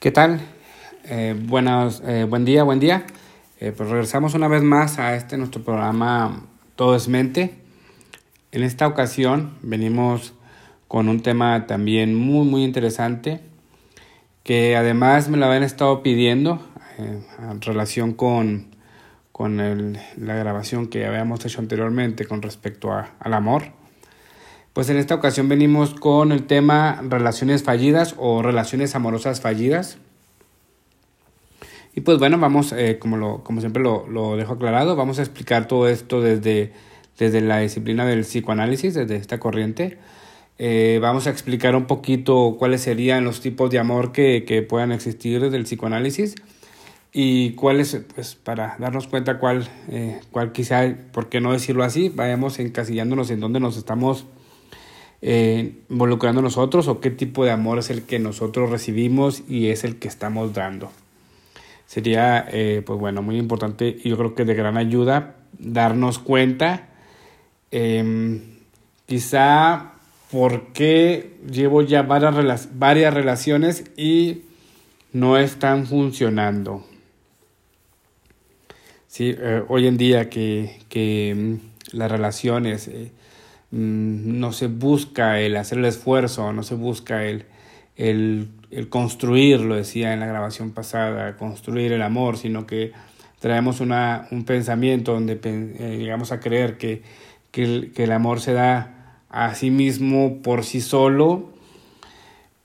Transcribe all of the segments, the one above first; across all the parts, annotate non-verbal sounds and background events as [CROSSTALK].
¿Qué tal? Eh, eh, buen día, buen día. Eh, pues regresamos una vez más a este nuestro programa Todo es Mente. En esta ocasión venimos con un tema también muy, muy interesante que además me lo habían estado pidiendo en relación con, con el, la grabación que habíamos hecho anteriormente con respecto a, al amor. Pues en esta ocasión venimos con el tema relaciones fallidas o relaciones amorosas fallidas. Y pues bueno, vamos, eh, como, lo, como siempre lo, lo, dejo aclarado, vamos a explicar todo esto desde, desde la disciplina del psicoanálisis, desde esta corriente. Eh, vamos a explicar un poquito cuáles serían los tipos de amor que, que puedan existir desde el psicoanálisis y cuáles, pues para darnos cuenta cuál, eh, cuál quizá, por qué no decirlo así, vayamos encasillándonos en dónde nos estamos eh, involucrando nosotros o qué tipo de amor es el que nosotros recibimos y es el que estamos dando. Sería, eh, pues bueno, muy importante y yo creo que de gran ayuda darnos cuenta eh, quizá por qué llevo ya varias, varias relaciones y no están funcionando. Sí, eh, hoy en día que, que mm, las relaciones Mm, no se busca el hacer el esfuerzo, no se busca el, el, el, construir, lo decía en la grabación pasada, construir el amor, sino que traemos una, un pensamiento donde eh, llegamos a creer que, que, el, que el amor se da a sí mismo por sí solo,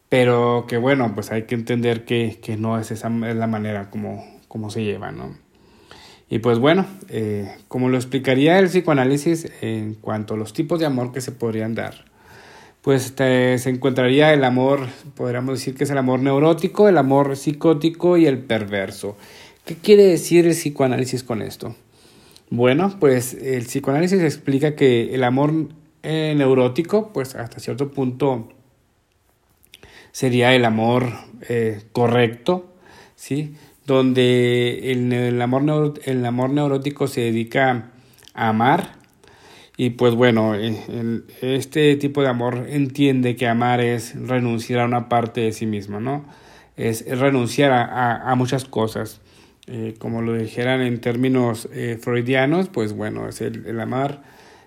pero que bueno, pues hay que entender que, que no es esa es la manera como, como se lleva, ¿no? Y pues bueno, eh, como lo explicaría el psicoanálisis en cuanto a los tipos de amor que se podrían dar, pues este, se encontraría el amor, podríamos decir que es el amor neurótico, el amor psicótico y el perverso. ¿Qué quiere decir el psicoanálisis con esto? Bueno, pues el psicoanálisis explica que el amor eh, neurótico, pues hasta cierto punto sería el amor eh, correcto, ¿sí? Donde el, el, amor, el amor neurótico se dedica a amar. Y pues bueno, el, este tipo de amor entiende que amar es renunciar a una parte de sí mismo, ¿no? Es, es renunciar a, a, muchas cosas. Eh, como lo dijeran en términos eh, freudianos, pues bueno, es el, amar,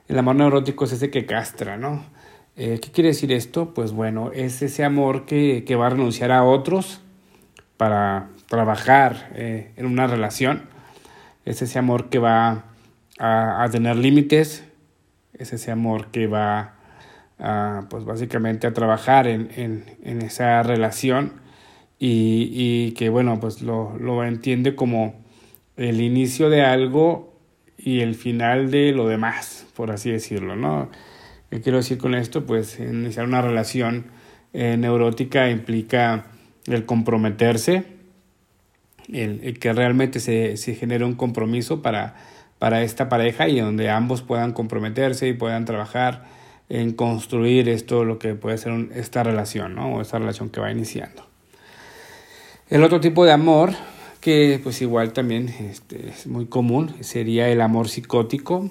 el amor neurótico es ese que castra, ¿no? Eh, ¿Qué quiere decir esto? Pues bueno, es ese amor que, que va a renunciar a otros para trabajar eh, en una relación. Es ese amor que va a, tener límites, es ese amor que va a, pues básicamente a trabajar en, en, en esa relación y, y, que bueno, pues lo, lo entiende como el inicio de algo y el final de lo demás, por así decirlo, ¿no? ¿Qué quiero decir con esto? Pues iniciar una relación eh, neurótica implica el comprometerse, el, el que realmente se, se genere un compromiso para, para esta pareja y donde ambos puedan comprometerse y puedan trabajar en construir esto, lo que puede ser esta relación, ¿no? O esta relación que va iniciando. El otro tipo de amor, que pues igual también este, es muy común, sería el amor psicótico.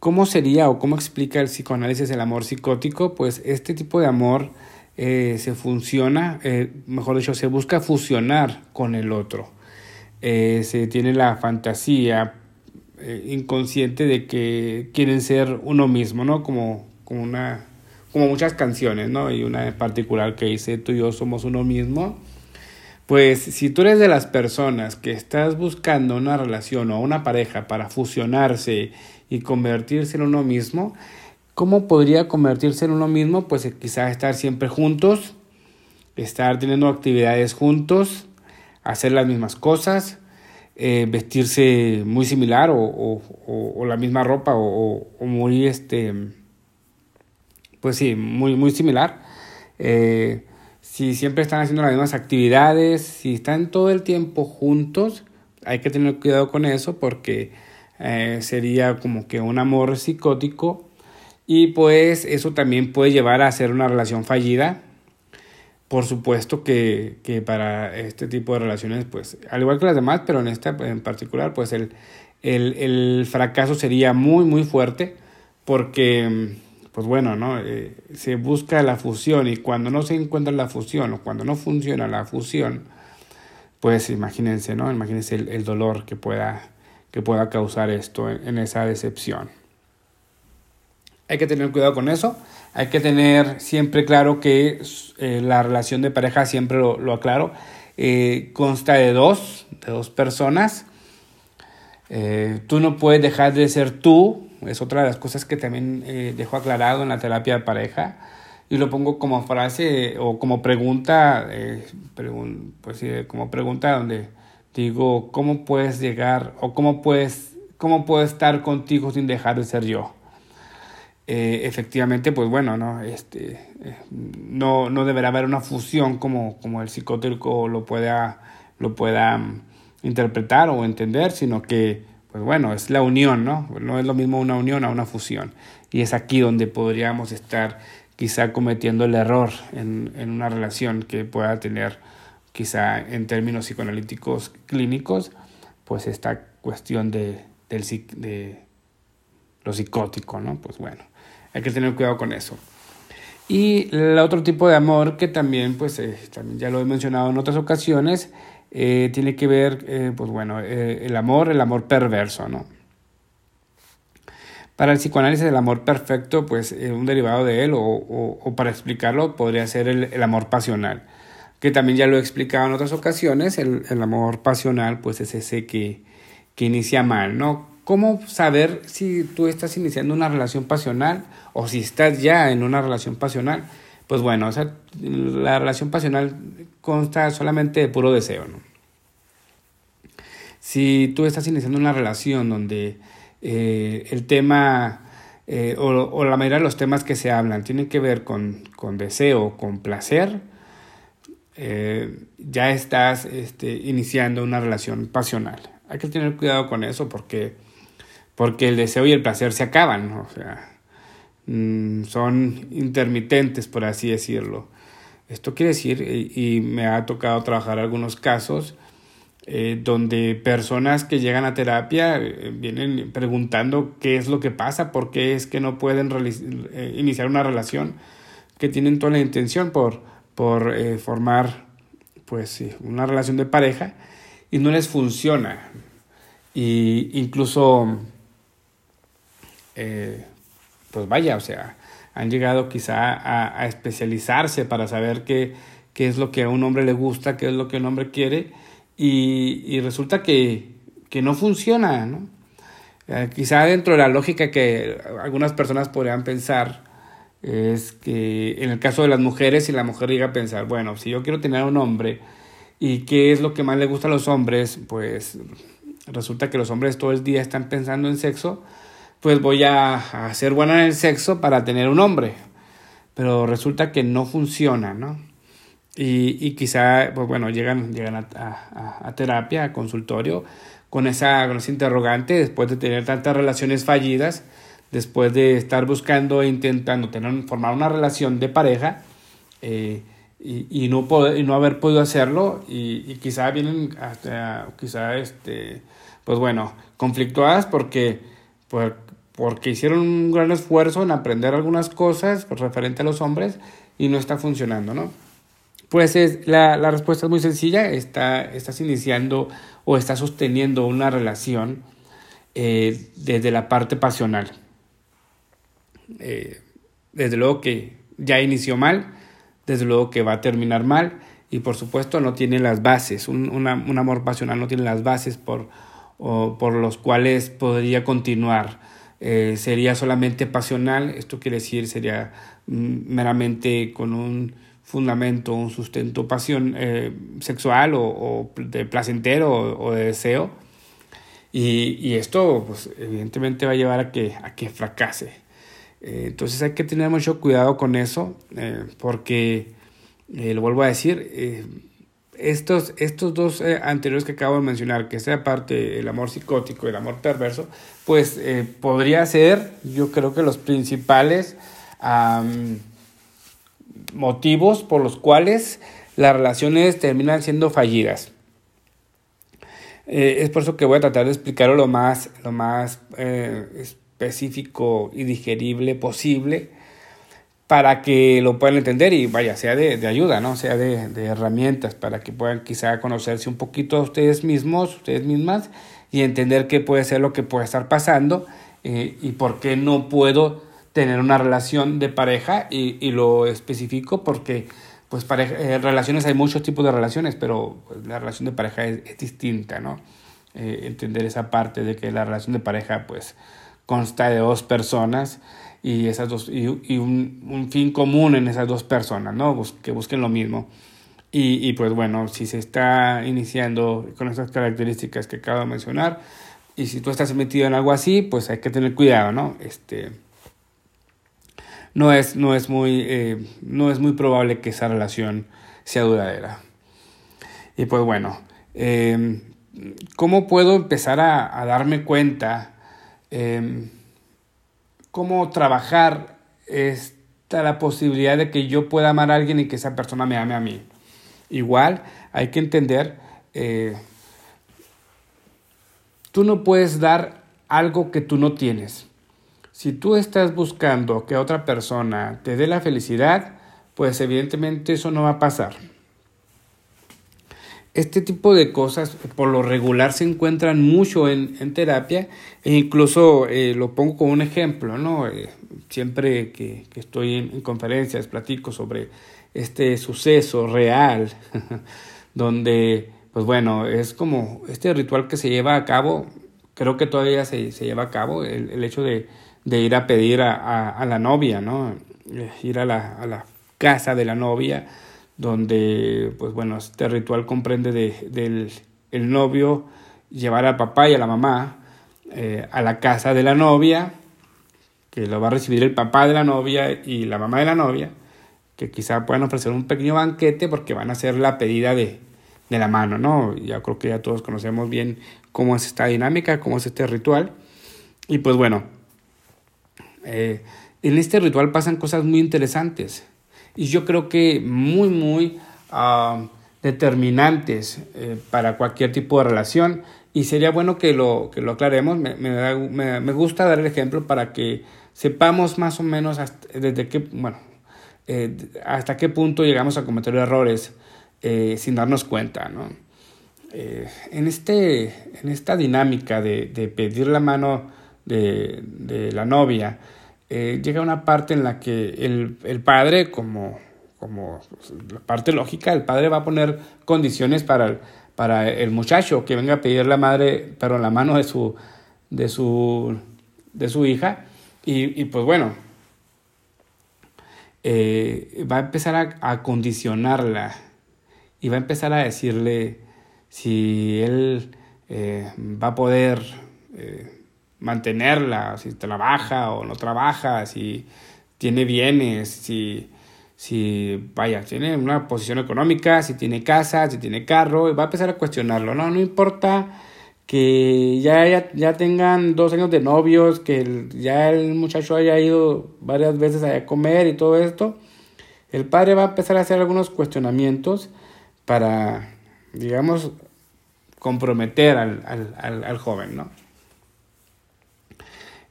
¿Cómo sería o cómo explica el psicoanálisis el amor psicótico? Pues este tipo de amor eh, se funciona, eh, mejor dicho, se busca fusionar con el otro. Eh, se tiene la fantasía inconsciente de que quieren ser uno mismo, ¿no? Como, como, una, como muchas canciones, ¿no? Y una en particular que dice, tú y yo somos uno mismo. Pues si tú eres de las personas que estás buscando una relación o una pareja para fusionarse y convertirse en uno mismo, ¿Cómo podría convertirse en uno mismo? Pues eh, quizás estar siempre juntos, estar teniendo actividades juntos, hacer las mismas cosas, eh, vestirse muy similar o, o, o, la misma ropa o, muy, este, pues sí, muy, muy similar. Eh, si siempre están haciendo las mismas actividades, si están todo el tiempo juntos, hay que tener cuidado con eso porque sería como que un amor psicótico y pues eso también puede llevar a hacer una relación fallida. Por supuesto que, que, para este tipo de relaciones, pues, al igual que las demás, pero en esta en particular, pues el, el, el fracaso sería muy, muy fuerte porque pues bueno, ¿no? Eh, se busca la fusión y cuando no se encuentra la fusión o cuando no funciona la fusión, pues imagínense, ¿no? Imagínense el, dolor que pueda, que pueda causar esto en, esa decepción. Hay que tener cuidado con eso. Hay que tener siempre claro que eh, la relación de pareja, siempre lo, aclaro, eh, consta de dos, de dos personas. tú no puedes dejar de ser tú es otra de las cosas que también eh, dejo aclarado en la terapia de pareja y lo pongo como frase o como pregunta, eh, pues como pregunta donde digo, ¿cómo puedes llegar o cómo puedes, cómo puedo estar contigo sin dejar de ser yo? Eh, efectivamente, pues bueno, no, este, no, no deberá haber una fusión como, como el psicótico lo pueda, lo pueda mm, interpretar o entender, sino que pues bueno, es la unión, ¿no? No es lo mismo una unión a una fusión. Y es aquí donde podríamos estar quizá cometiendo el error en, una relación que pueda tener quizá en términos psicoanalíticos clínicos, pues esta cuestión de, del, de lo psicótico, ¿no? Pues bueno, hay que tener cuidado con eso. Y el otro tipo de amor que también, pues eh, también ya lo he mencionado en otras ocasiones, eh, tiene que ver, eh, pues bueno, eh, el amor, el amor perverso, ¿no? Para el psicoanálisis el amor perfecto, pues un derivado de él, o, o, para explicarlo, podría ser el, el, amor pasional, que también ya lo he explicado en otras ocasiones, el, el amor pasional, pues es ese que, que inicia mal, ¿no? ¿Cómo saber si tú estás iniciando una relación pasional o si estás ya en una relación pasional? Pues bueno, o la relación pasional consta solamente de puro deseo, ¿no? Si tú estás iniciando una relación donde eh, el tema eh, o, la mayoría de los temas que se hablan tienen que ver con, con deseo, con placer, eh, ya estás este, iniciando una relación pasional. Hay que tener cuidado con eso porque, porque el deseo y el placer se acaban, o sea, mm, son intermitentes, por así decirlo. Esto quiere decir, y, me ha tocado trabajar algunos casos, eh, donde personas que llegan a terapia eh, vienen preguntando qué es lo que pasa, por qué es que no pueden eh, iniciar una relación, que tienen toda la intención por, por formar pues, una relación de pareja y no les funciona. Y incluso, pues vaya, o sea, han llegado quizá a, especializarse para saber qué, qué, es lo que a un hombre le gusta, qué es lo que un hombre quiere, y, resulta que, que, no funciona, ¿no? Eh, quizá dentro de la lógica que algunas personas podrían pensar es que en el caso de las mujeres, si la mujer llega a pensar, bueno, si yo quiero tener un hombre y qué es lo que más le gusta a los hombres, pues resulta que los hombres todo el día están pensando en sexo, pues voy a, ser buena en el sexo para tener un hombre. Pero resulta que no funciona, ¿no? Y, y quizá, pues bueno, llegan, llegan a, a, terapia, a consultorio, con esa, con ese interrogante, después de tener tantas relaciones fallidas, después de estar buscando e intentando formar una relación de pareja, eh, y, y, no poder, y no haber podido hacerlo, y, y quizá vienen, hasta, quizá, este, pues bueno, conflictuadas porque, pues, porque hicieron un gran esfuerzo en aprender algunas cosas referente a los hombres y no está funcionando, ¿no? Pues es, la, la respuesta es muy sencilla, está, estás iniciando o estás sosteniendo una relación eh, desde la parte pasional. Eh, desde luego que ya inició mal, desde luego que va a terminar mal y por supuesto no tiene las bases, un, un amor pasional no tiene las bases por, o, por los cuales podría continuar eh, sería solamente pasional, esto quiere decir sería mm, meramente con un fundamento, un sustento pasión eh, sexual o, de placentero o, de deseo. Y, y, esto, pues, evidentemente va a llevar a que, a que fracase. Eh, entonces hay que tener mucho cuidado con eso, porque, lo vuelvo a decir, estos, estos dos eh, anteriores que acabo de mencionar, que sea parte el amor psicótico y el amor perverso, pues eh, podría ser, yo creo que los principales motivos por los cuales las relaciones terminan siendo fallidas. Eh, es por eso que voy a tratar de explicarlo lo más, lo más específico y digerible posible para que lo puedan entender y vaya, sea de, de ayuda, ¿no? Sea de, de, herramientas para que puedan quizá conocerse un poquito a ustedes mismos, ustedes mismas y entender qué puede ser lo que puede estar pasando eh, y por qué no puedo tener una relación de pareja y, y lo especifico porque pues pareja, eh, relaciones hay muchos tipos de relaciones, pero pues, la relación de pareja es, distinta, ¿no? Eh, entender esa parte de que la relación de pareja pues consta de dos personas y esas dos y, y un, un, fin común en esas dos personas, ¿no? Que busquen lo mismo. Y, y, pues bueno, si se está iniciando con esas características que acabo de mencionar, y si tú estás metido en algo así, pues hay que tener cuidado, ¿no? Este, no es, no es, muy, eh, no es muy probable que esa relación sea duradera. Y pues bueno, eh, ¿cómo puedo empezar a, a darme cuenta? Eh, ¿Cómo trabajar esta la posibilidad de que yo pueda amar a alguien y que esa persona me ame a mí? Igual hay que entender, eh, tú no puedes dar algo que tú no tienes. Si tú estás buscando que otra persona te dé la felicidad, pues evidentemente eso no va a pasar. Este tipo de cosas por lo regular se encuentran mucho en, en terapia e incluso eh, lo pongo como un ejemplo, ¿no? Eh, siempre que, que estoy en, en, conferencias platico sobre este suceso real [LAUGHS] donde, pues bueno, es como este ritual que se lleva a cabo, creo que todavía se, se lleva a cabo, el, el hecho de, de, ir a pedir a, a, a, la novia, ¿no? Ir a la, a la casa de la novia donde, pues bueno, este ritual comprende de, del el novio llevar al papá y a la mamá eh, a la casa de la novia, que lo va a recibir el papá de la novia y la mamá de la novia, que quizá puedan ofrecer un pequeño banquete porque van a hacer la pedida de, de la mano, ¿no? Ya creo que ya todos conocemos bien cómo es esta dinámica, cómo es este ritual. Y pues bueno, eh, en este ritual pasan cosas muy interesantes y yo creo que muy, muy determinantes eh, para cualquier tipo de relación y sería bueno que lo, que lo aclaremos. Me, me, me, gusta dar el ejemplo para que sepamos más o menos hasta, desde qué, bueno, eh, hasta qué punto llegamos a cometer errores eh, sin darnos cuenta, ¿no? En, este, en esta dinámica de, de pedir la mano de, de la novia, eh, llega una parte en la que el, el padre, como, como la parte lógica, el padre va a poner condiciones para el, para el muchacho que venga a pedir la madre, pero la mano de su, de su, de su hija. Y, y pues bueno, eh, va a empezar a, a, condicionarla y va a empezar a decirle si él eh, va a poder eh, mantenerla, si trabaja o no trabaja, si tiene bienes, si, si, vaya, tiene una posición económica, si tiene casa, si tiene carro, y va a empezar a cuestionarlo, ¿no? No importa que ya, ya, ya tengan dos años de novios, que ya el muchacho haya ido varias veces a comer y todo esto, el padre va a empezar a hacer algunos cuestionamientos para, digamos, comprometer al, al, al, al joven, ¿no?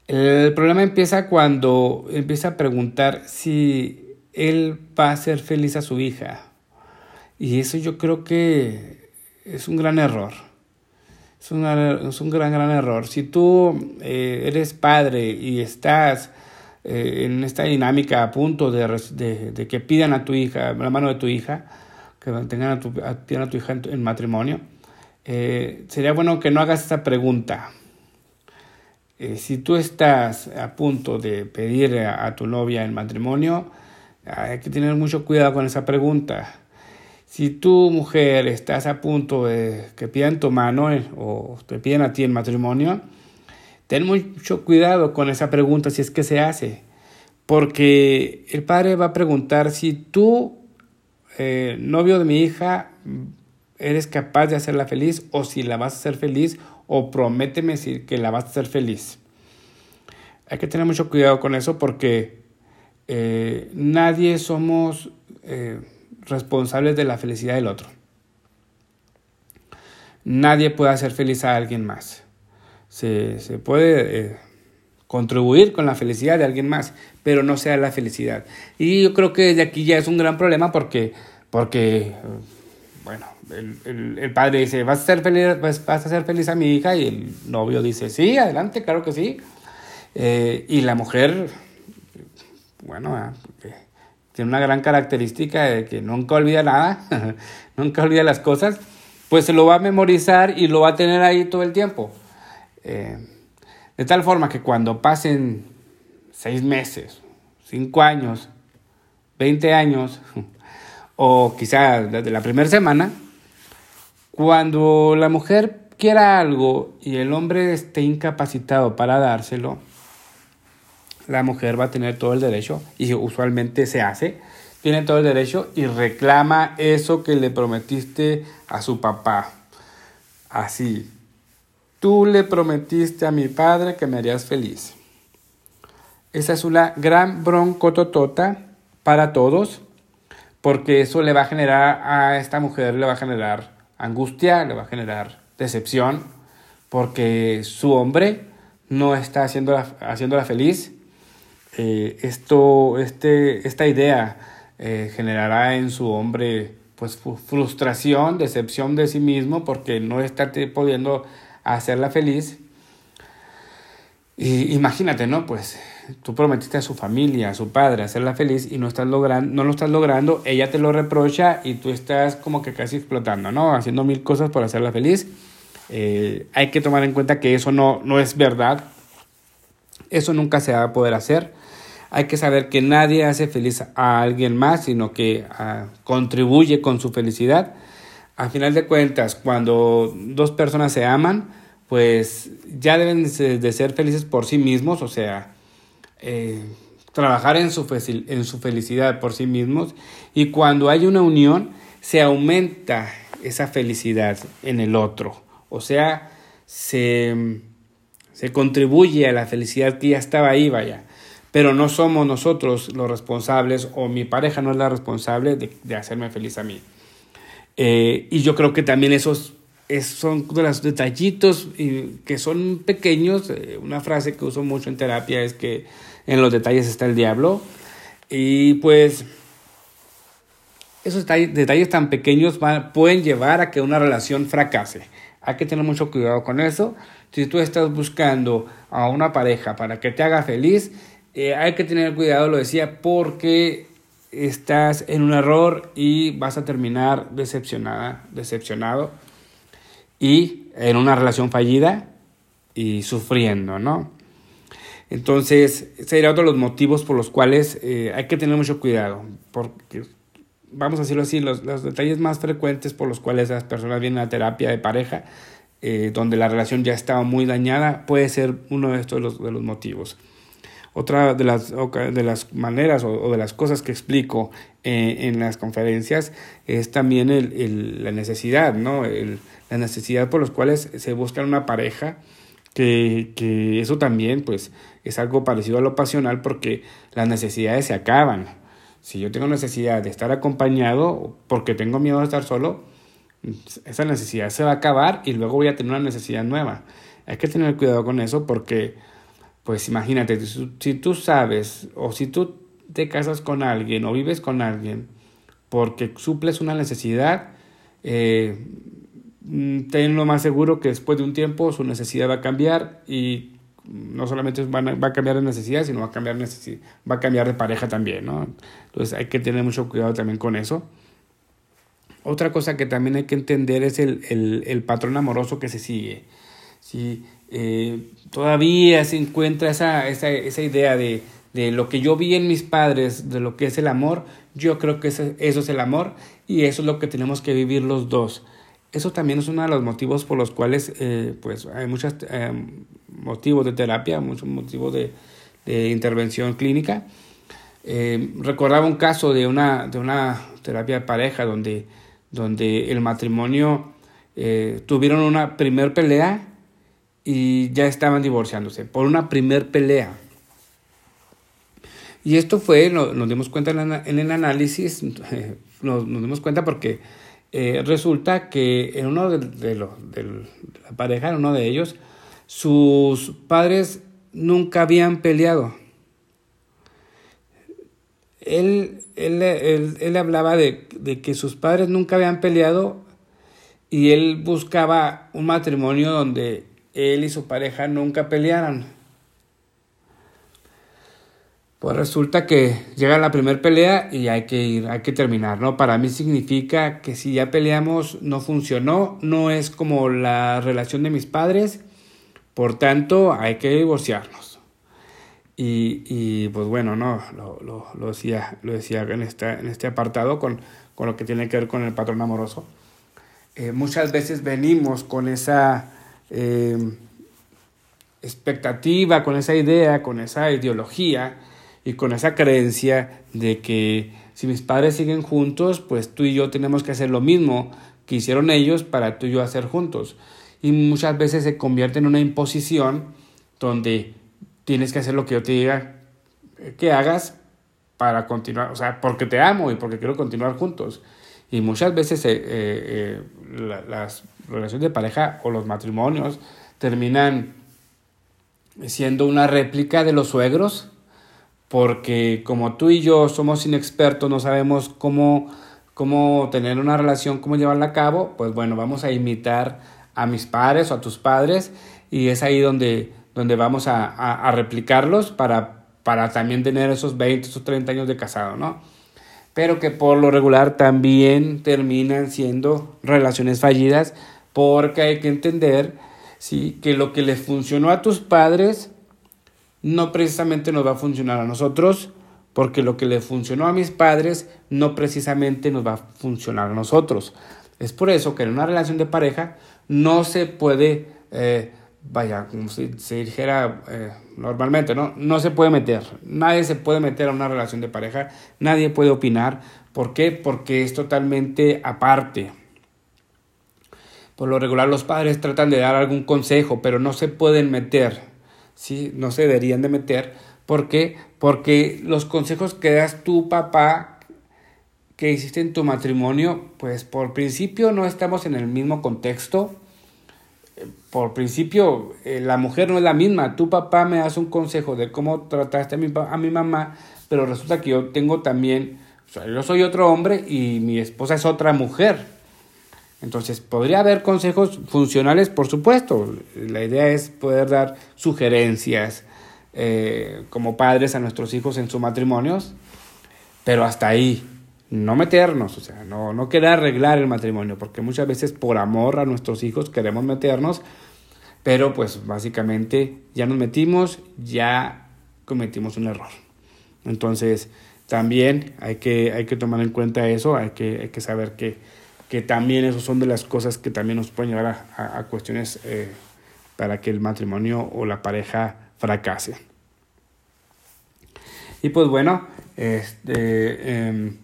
El problema empieza cuando empieza a preguntar si él va a hacer feliz a su hija. Y eso yo creo que es un gran error. Es un, es un gran, gran error. Si tú eh, eres padre y estás eh, en esta dinámica a punto de, de, que pidan a tu hija, la mano de tu hija, que tengan a tu, a tu hija en, en matrimonio, eh, sería bueno que no hagas esa pregunta eh, si tú estás a punto de pedir a, tu novia el matrimonio, hay que tener mucho cuidado con esa pregunta. Si tu mujer estás a punto de que pidan tu mano eh, o te piden a ti el matrimonio, ten mucho cuidado con esa pregunta si es que se hace. Porque el padre va a preguntar si tú, eh, novio de mi hija, eres capaz de hacerla feliz o si la vas a hacer feliz o prométeme que la vas a hacer feliz. Hay que tener mucho cuidado con eso porque eh, nadie somos eh, responsables de la felicidad del otro. Nadie puede hacer feliz a alguien más. Se, se puede eh, contribuir con la felicidad de alguien más, pero no sea la felicidad. Y yo creo que desde aquí ya es un gran problema porque, porque bueno, el, el, padre dice, ¿Vas a, ser feliz, vas, a hacer feliz a mi hija? Y el novio dice, sí, adelante, claro que sí. Eh, y la mujer, bueno, ah, tiene una gran característica de que nunca olvida nada, [LAUGHS] nunca olvida las cosas, pues se lo va a memorizar y lo va a tener ahí todo el tiempo. Eh, de tal forma que cuando pasen seis meses, cinco años, veinte años, o quizá desde la primera semana, cuando la mujer quiera algo y el hombre esté incapacitado para dárselo, la mujer va a tener todo el derecho, y usualmente se hace, tiene todo el derecho y reclama eso que le prometiste a su papá. Así, tú le prometiste a mi padre que me harías feliz. Esa es una gran broncototota para todos porque eso le va a generar a esta mujer, le va a generar angustia, le va a generar decepción, porque su hombre no está haciéndola, haciéndola feliz. Eh, esto, este, esta idea eh, generará en su hombre pues frustración, decepción de sí mismo porque no está pudiendo hacerla feliz. Y imagínate, ¿no? Pues tú prometiste a su familia, a su padre, hacerla feliz y no, estás logrando, no lo estás logrando, ella te lo reprocha y tú estás como que casi explotando, ¿no? Haciendo mil cosas por hacerla feliz. Eh, hay que tomar en cuenta que eso no, no es verdad. Eso nunca se va a poder hacer. Hay que saber que nadie hace feliz a alguien más, sino que ah, contribuye con su felicidad. A final de cuentas, cuando dos personas se aman, pues ya deben de ser felices por sí mismos, o sea, eh, trabajar en su, felicidad por sí mismos y cuando hay una unión se aumenta esa felicidad en el otro. O sea, se, se contribuye a la felicidad que ya estaba ahí, vaya. Pero no somos nosotros los responsables o mi pareja no es la responsable de, hacerme feliz a mí. Eh, y yo creo que también esos son los detallitos que son pequeños. Eh, una frase que uso mucho en terapia es que en los detalles está el diablo. Y pues esos detalles, tan pequeños pueden llevar a que una relación fracase. Hay que tener mucho cuidado con eso. Si tú estás buscando a una pareja para que te haga feliz, eh, hay que tener cuidado, lo decía, porque estás en un error y vas a terminar decepcionada, decepcionado y en una relación fallida y sufriendo, ¿no? Entonces, sería otro de los motivos por los cuales eh, hay que tener mucho cuidado, porque, vamos a decirlo así, los, los, detalles más frecuentes por los cuales las personas vienen a terapia de pareja, eh, donde la relación ya estaba muy dañada, puede ser uno de estos de los, de los motivos. Otra de las, de las maneras o, de las cosas que explico eh, en las conferencias es también el, el, la necesidad, ¿no? El, la necesidad por los cuales se busca una pareja, que, que eso también pues es algo parecido a lo pasional porque las necesidades se acaban. Si yo tengo necesidad de estar acompañado porque tengo miedo de estar solo, esa necesidad se va a acabar y luego voy a tener una necesidad nueva. Hay que tener cuidado con eso porque, pues imagínate, si tú sabes o si tú te casas con alguien o vives con alguien porque suples una necesidad, eh, ten lo más seguro que después de un tiempo su necesidad va a cambiar y no solamente va a cambiar de necesidad, sino va a cambiar, va a cambiar de pareja también, ¿no? Entonces hay que tener mucho cuidado también con eso. Otra cosa que también hay que entender es el, el, el patrón amoroso que se sigue. Si eh, todavía se encuentra esa, esa, esa idea de, de, lo que yo vi en mis padres, de lo que es el amor, yo creo que eso es el amor y eso es lo que tenemos que vivir los dos eso también es uno de los motivos por los cuales eh, pues hay muchos eh, motivos de terapia, muchos motivos de, intervención clínica. Eh, recordaba un caso de una, de una terapia de pareja donde, donde el matrimonio tuvieron una primer pelea y ya estaban divorciándose por una primer pelea. Y esto fue, nos, dimos cuenta en, el análisis, [LAUGHS] nos dimos cuenta porque eh, resulta que en uno de, los de, la pareja, en uno de ellos, sus padres nunca habían peleado. Él, él, él, hablaba de, de, que sus padres nunca habían peleado y él buscaba un matrimonio donde él y su pareja nunca pelearan. Pues resulta que llega la primera pelea y hay que ir, hay que terminar, ¿no? Para mí significa que si ya peleamos no funcionó, no es como la relación de mis padres, por tanto hay que divorciarnos. Y, y pues bueno, no, lo, lo, decía, lo decía en, esta, en este apartado con, con, lo que tiene que ver con el patrón amoroso. Eh, muchas veces venimos con esa eh, expectativa, con esa idea, con esa ideología, y con esa creencia de que si mis padres siguen juntos, pues tú y yo tenemos que hacer lo mismo que hicieron ellos para tú y yo hacer juntos. Y muchas veces se convierte en una imposición donde tienes que hacer lo que yo te diga que hagas para continuar, o sea, porque te amo y porque quiero continuar juntos. Y muchas veces eh, eh, las relaciones de pareja o los matrimonios terminan siendo una réplica de los suegros porque como tú y yo somos inexpertos, no sabemos cómo, cómo tener una relación, cómo llevarla a cabo, pues bueno, vamos a imitar a mis padres o a tus padres y es ahí donde, donde vamos a, a, replicarlos para, para también tener esos 20 o 30 años de casado, ¿no? Pero que por lo regular también terminan siendo relaciones fallidas porque hay que entender ¿sí? que lo que les funcionó a tus padres no precisamente nos va a funcionar a nosotros, porque lo que le funcionó a mis padres no precisamente nos va a funcionar a nosotros. Es por eso que en una relación de pareja no se puede, eh, vaya, como si se dijera eh, normalmente, ¿no? No se puede meter. Nadie se puede meter a una relación de pareja, nadie puede opinar. ¿Por qué? Porque es totalmente aparte. Por lo regular los padres tratan de dar algún consejo, pero no se pueden meter ¿sí? No se deberían de meter. ¿Por qué? Porque los consejos que das tu papá que hiciste en tu matrimonio, pues por principio no estamos en el mismo contexto. Por principio, eh, la mujer no es la misma. Tu papá me hace un consejo de cómo trataste a mi, mamá, pero resulta que yo tengo también, yo soy otro hombre y mi esposa es otra mujer. Entonces, podría haber consejos funcionales, por supuesto. La idea es poder dar sugerencias eh, como padres a nuestros hijos en sus matrimonios, pero hasta ahí, no meternos, o sea, no, no querer arreglar el matrimonio, porque muchas veces por amor a nuestros hijos queremos meternos, pero pues básicamente ya nos metimos, ya cometimos un error. Entonces, también hay que, hay que tomar en cuenta eso, hay que, hay que saber que que también eso son de las cosas que también nos pueden llevar a, cuestiones eh, para que el matrimonio o la pareja fracase. Y pues bueno, este, em,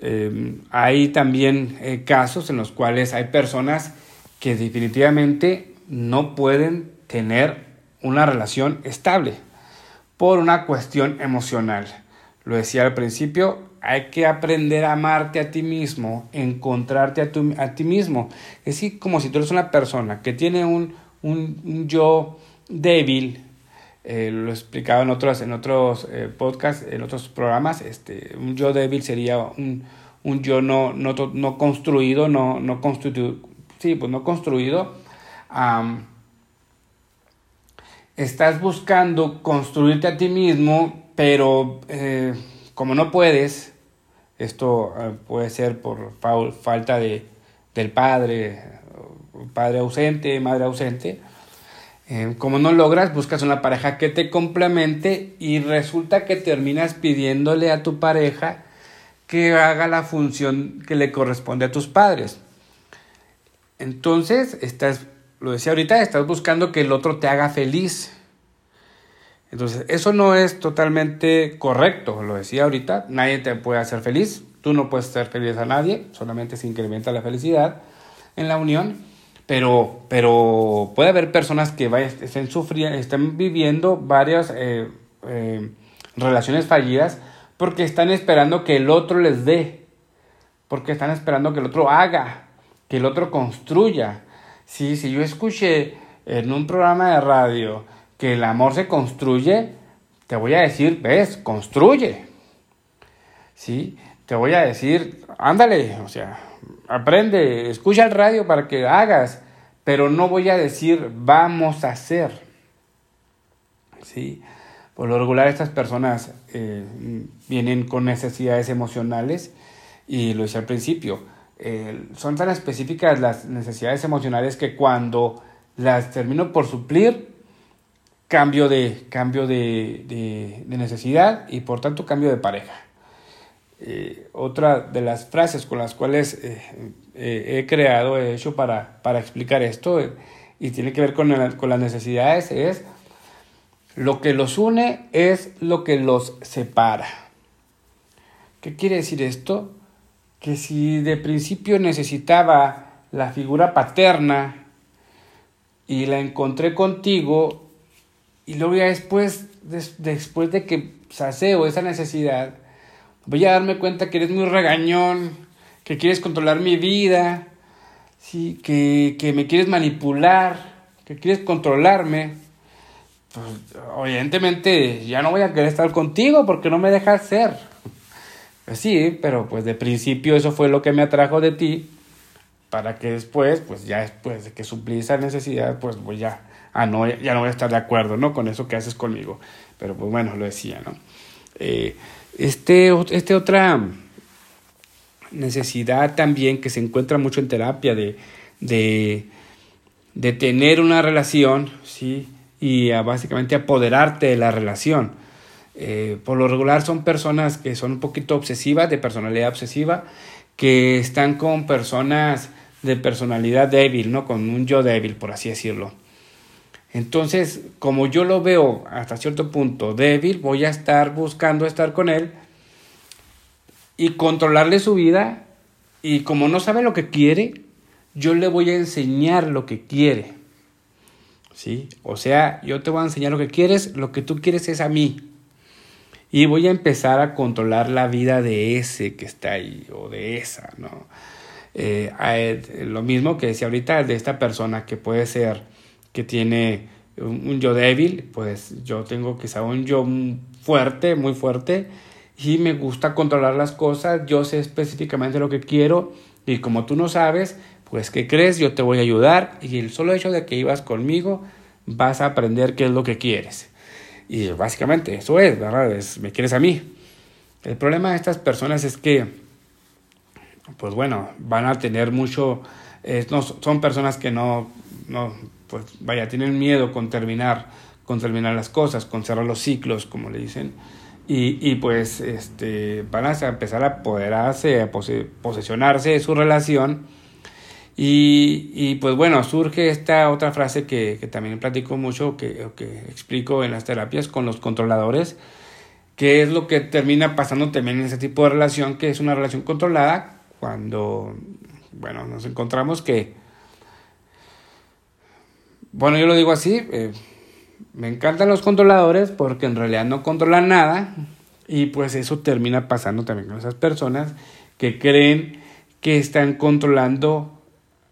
em, hay también eh, casos en los cuales hay personas que definitivamente no pueden tener una relación estable por una cuestión emocional. Lo decía al principio, hay que aprender a amarte a ti mismo, encontrarte a, a ti mismo. Es decir, como si tú eres una persona que tiene un, un, yo débil, eh, lo he explicado en otros, en otros eh, podcasts, en otros programas, este, un yo débil sería un, un yo no, no, no construido, no, no sí, pues no construido. estás buscando construirte a ti mismo, pero eh, como no puedes, esto eh, puede ser por falta de, del padre, padre ausente, madre ausente. Eh, como no logras, buscas una pareja que te complemente y resulta que terminas pidiéndole a tu pareja que haga la función que le corresponde a tus padres. Entonces, estás, lo decía ahorita, estás buscando que el otro te haga feliz. Entonces, eso no es totalmente correcto, lo decía ahorita, nadie te puede hacer feliz, tú no puedes ser feliz a nadie, solamente se incrementa la felicidad en la unión, pero, pero puede haber personas que estén sufriendo, estén viviendo varias eh, eh, relaciones fallidas porque están esperando que el otro les dé, porque están esperando que el otro haga, que el otro construya. Sí, si yo escuché en un programa de radio, que el amor se construye, te voy a decir, ves, construye. ¿Sí? Te voy a decir, ándale, o sea, aprende, escucha el radio para que hagas, pero no voy a decir, vamos a hacer. ¿Sí? Por lo regular estas personas eh, vienen con necesidades emocionales y lo decía al principio, eh, son tan específicas las necesidades emocionales que cuando las termino por suplir, cambio de, cambio de, necesidad y por tanto cambio de pareja. Eh, otra de las frases con las cuales he creado, he hecho para, para explicar esto y tiene que ver con, con las necesidades es lo que los une es lo que los separa. ¿Qué quiere decir esto? Que si de principio necesitaba la figura paterna y la encontré contigo y luego ya después, después de que saceo esa necesidad, voy a darme cuenta que eres muy regañón, que quieres controlar mi vida, ¿sí? que, que me quieres manipular, que quieres controlarme pues, evidentemente ya no voy a querer estar contigo porque no me dejas ser. Pues sí, pero pues de principio eso fue lo que me atrajo de ti, para que después, pues ya después de que suplí esa necesidad, pues voy ya, ah, no, ya no voy a estar de acuerdo, ¿no? Con eso que haces conmigo. Pero pues bueno, lo decía, ¿no? Eh, este, este otra necesidad también que se encuentra mucho en terapia de, de, de tener una relación, ¿sí? y básicamente apoderarte de la relación. Eh, por lo regular son personas que son un poquito obsesivas, de personalidad obsesiva, que están con personas de personalidad débil, ¿no? Con un yo débil, por así decirlo. Entonces, como yo lo veo hasta cierto punto débil, voy a estar buscando estar con él y controlarle su vida. Y como no sabe lo que quiere, yo le voy a enseñar lo que quiere. ¿sí? O sea, yo te voy a enseñar lo que quieres, lo que tú quieres es a mí. Y voy a empezar a controlar la vida de ese que está ahí o de esa, ¿no? Eh, lo mismo que decía ahorita de esta persona que puede ser que tiene un, yo débil, pues yo tengo quizá un yo fuerte, muy fuerte, y me gusta controlar las cosas, yo sé específicamente lo que quiero, y como tú no sabes, pues ¿qué crees? Yo te voy a ayudar y el solo hecho de que ibas conmigo vas a aprender qué es lo que quieres. Y básicamente eso es, ¿verdad? Me quieres a mí. El problema de estas personas es que, pues bueno, van a tener mucho, son personas que no, no, pues vaya, tienen miedo con terminar, con terminar las cosas, con cerrar los ciclos, como le dicen. Y, y pues este, van a empezar a apoderarse, a posesionarse de su relación y, y, pues bueno, surge esta otra frase que, que también platico mucho, que, que explico en las terapias con los controladores, que es lo que termina pasando también en ese tipo de relación, que es una relación controlada, cuando, bueno, nos encontramos que, bueno, yo lo digo así, eh, me encantan los controladores porque en realidad no controlan nada y pues eso termina pasando también con esas personas que creen que están controlando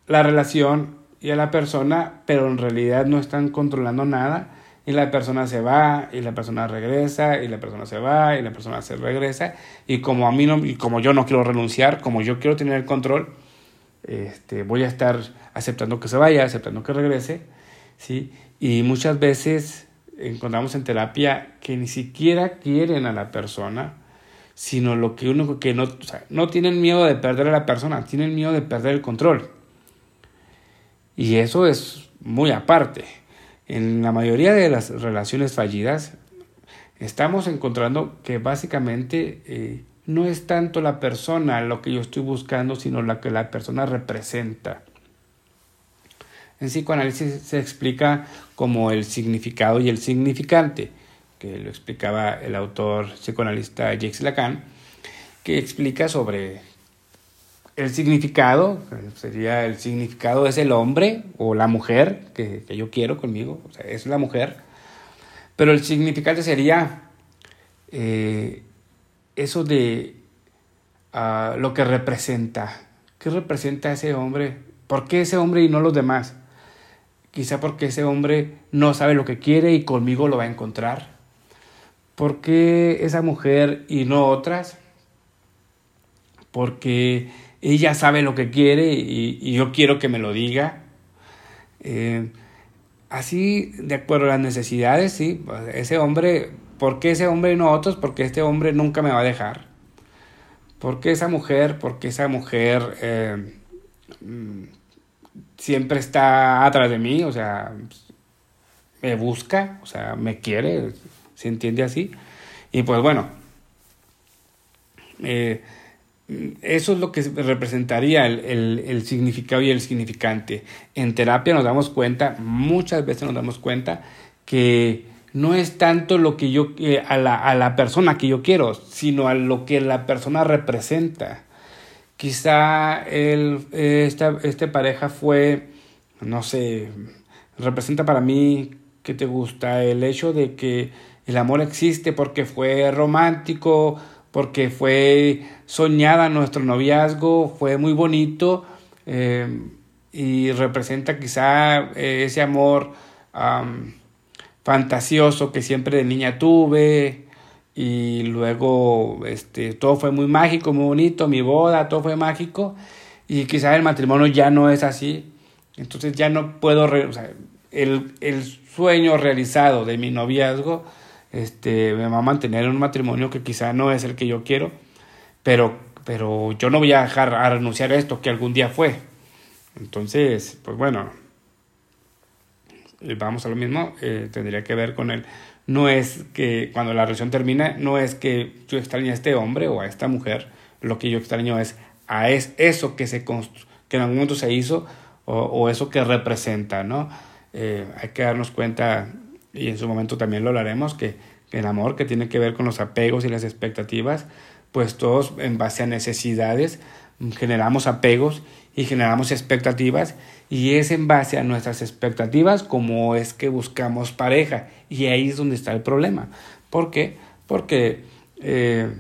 la relación y a la persona, pero en realidad no están controlando nada. Y la persona se va y la persona regresa y la persona se va y la persona se regresa. Y como a mí no y como yo no quiero renunciar, como yo quiero tener el control, este voy a estar aceptando que se vaya, aceptando que regrese, ¿sí? Y muchas veces encontramos en terapia que ni siquiera quieren a la persona, sino lo que uno que no, no tienen miedo de perder a la persona, tienen miedo de perder el control. Y eso es muy aparte. En la mayoría de las relaciones fallidas estamos encontrando que básicamente eh, no es tanto la persona lo que yo estoy buscando, sino lo que la persona representa. En psicoanálisis se explica como el significado y el significante, que lo explicaba el autor psicoanalista Jacques Lacan, que explica sobre el significado, sería el significado es el hombre o la mujer que, yo quiero conmigo, o sea, es la mujer, pero el significante sería eh, eso de ah, lo que representa, ¿qué representa ese hombre? ¿Por qué ese hombre y no los demás? Quizá porque ese hombre no sabe lo que quiere y conmigo lo va a encontrar. ¿Por qué esa mujer y no otras? Porque ella sabe lo que quiere y, yo quiero que me lo diga. Eh, así, de acuerdo a las necesidades, sí, pues, ese hombre, ¿por qué ese hombre y no otros? Porque este hombre nunca me va a dejar. ¿Por qué esa mujer? Porque esa mujer eh, mm, siempre está atrás de mí, o sea, me busca, o sea, me quiere, se entiende así. Y pues bueno, eh, eso es lo que representaría el, significado y el significante. En terapia nos damos cuenta, muchas veces nos damos cuenta que no es tanto lo que yo eh, a, la, a la persona que yo quiero, sino a lo que la persona representa. Quizá el, esta, esta pareja fue, no sé, representa para mí que te gusta el hecho de que el amor existe porque fue romántico, porque fue soñada nuestro noviazgo, fue muy bonito eh, y representa quizá eh, ese amor fantasioso que siempre de niña tuve y luego este, todo fue muy mágico, muy bonito, mi boda, todo fue mágico y quizá el matrimonio ya no es así, entonces ya no puedo, o el, el sueño realizado de mi noviazgo, este, me va a mantener en un matrimonio que quizá no es el que yo quiero, pero, pero yo no voy a dejar a renunciar a esto que algún día fue. Entonces, pues bueno, eh, vamos a lo mismo, eh, tendría que ver con él. No es que cuando la relación termina, no es que yo extrañe a este hombre o a esta mujer, lo que yo extraño es a es, eso que, se que en algún momento se hizo o, o eso que representa, ¿no? Eh, hay que darnos cuenta y en su momento también lo hablaremos, que, el amor que tiene que ver con los apegos y las expectativas, pues todos en base a necesidades generamos apegos y generamos expectativas y es en base a nuestras expectativas como es que buscamos pareja y ahí es donde está el problema. ¿Por qué? Porque eh,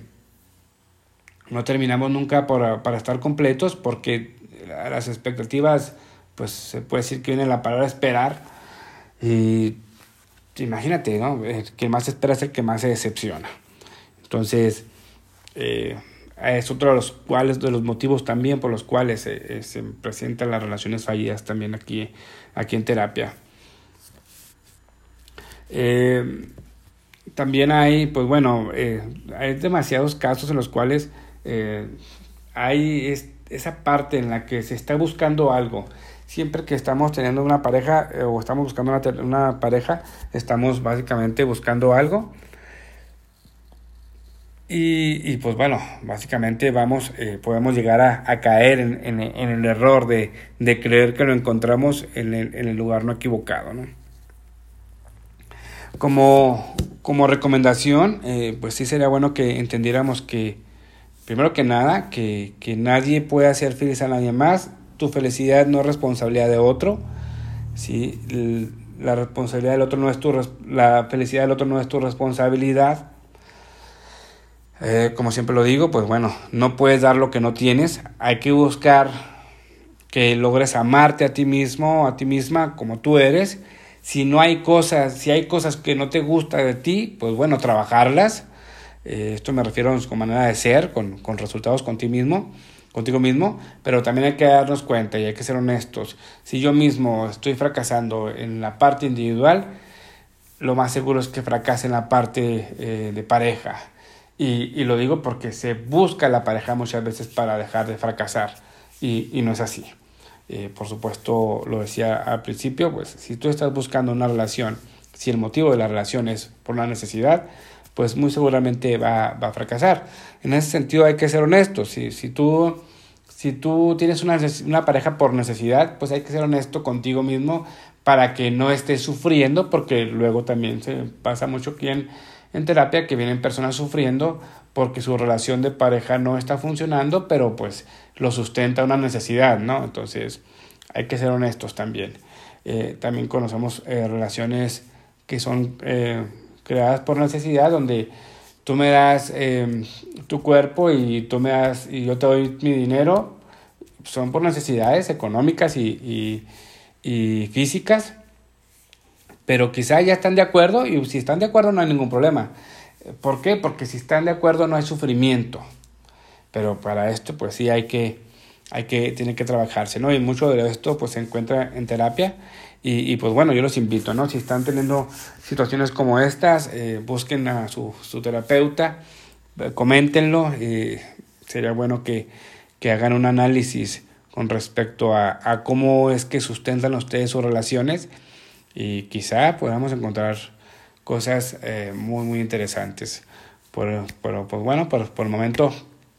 no terminamos nunca para estar completos porque las expectativas, pues se puede decir que viene la palabra esperar y imagínate, ¿no? El que más espera es el que más se decepciona. Entonces, eh, es otro de los cuales, de los motivos también por los cuales se presentan las relaciones fallidas también aquí, aquí en terapia. Eh, también hay, pues bueno, eh, hay demasiados casos en los cuales hay esa parte en la que se está buscando algo siempre que estamos teniendo una pareja eh, o estamos buscando una, una, pareja, estamos básicamente buscando algo. Y, pues bueno, básicamente vamos, eh, podemos llegar a, caer en, el error de, creer que lo encontramos en el, lugar no equivocado. ¿no? Como, como recomendación, eh, pues sí sería bueno que entendiéramos que, primero que nada, que, que nadie puede hacer feliz a nadie más, tu felicidad no es responsabilidad de otro, ¿sí? la responsabilidad del otro no es tu la felicidad del otro no es tu responsabilidad. Eh, como siempre lo digo, pues bueno, no puedes dar lo que no tienes, hay que buscar que logres amarte a ti mismo, a ti misma como tú eres. Si no hay cosas, si hay cosas que no te gustan de ti, pues bueno, trabajarlas. Eh, esto me refiero con manera de ser, con, con resultados con ti mismo contigo mismo, pero también hay que darnos cuenta y hay que ser honestos. Si yo mismo estoy fracasando en la parte individual, lo más seguro es que fracase en la parte eh, de pareja. Y, lo digo porque se busca la pareja muchas veces para dejar de fracasar y, no es así. Eh, por supuesto, lo decía al principio, pues si tú estás buscando una relación, si el motivo de la relación es por una necesidad, pues muy seguramente va, va a fracasar. En ese sentido hay que ser honestos. Si, si, tú, si tú tienes una, una pareja por necesidad, pues hay que ser honesto contigo mismo para que no estés sufriendo, porque luego también se pasa mucho aquí en, terapia que vienen personas sufriendo porque su relación de pareja no está funcionando, pero pues lo sustenta una necesidad, ¿no? Entonces hay que ser honestos también. Eh, también conocemos eh, relaciones que son eh, creadas por necesidad, donde tú me das em, tu cuerpo y tú me das y yo te doy mi dinero, son por necesidades económicas y, y, físicas, pero quizá ya están de acuerdo y si están de acuerdo no hay ningún problema. ¿Por qué? Porque si están de acuerdo no hay sufrimiento. Pero para esto pues sí hay que, hay que, tiene que trabajarse, ¿no? Y mucho de esto pues se encuentra en terapia y, pues bueno, yo los invito, ¿no? Si están teniendo situaciones como estas, eh, busquen a su, su terapeuta, eh, coméntenlo, sería bueno que, que hagan un análisis con respecto a, a, cómo es que sustentan ustedes sus relaciones y quizá podamos encontrar cosas eh, muy muy interesantes. Pero, pues bueno, por, por el momento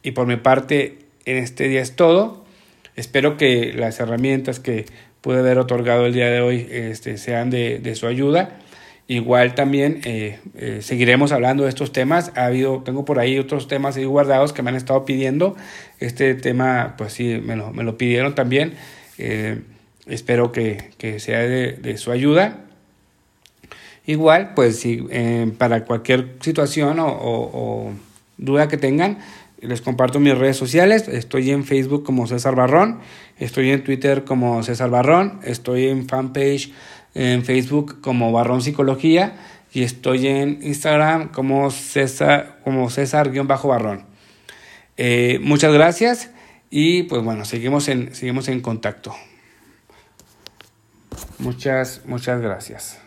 y por mi parte en este día es todo. Espero que las herramientas que pude haber otorgado el día de hoy este, sean de, de su ayuda. Igual también eh, eh, seguiremos hablando de estos temas. Ha habido, tengo por ahí otros temas ahí guardados que me han estado pidiendo. Este tema, pues sí, me lo, me lo pidieron también. Eh, espero que, que sea de, de, su ayuda. Igual, pues si para cualquier situación o, o, duda que tengan, les comparto mis redes sociales. Estoy en Facebook como César Barrón. Estoy en Twitter como César Barrón. Estoy en fanpage en Facebook como Barrón Psicología y estoy en Instagram como César, como César-Barrón. Eh, muchas gracias y pues bueno, seguimos en, seguimos en contacto. Muchas, muchas gracias.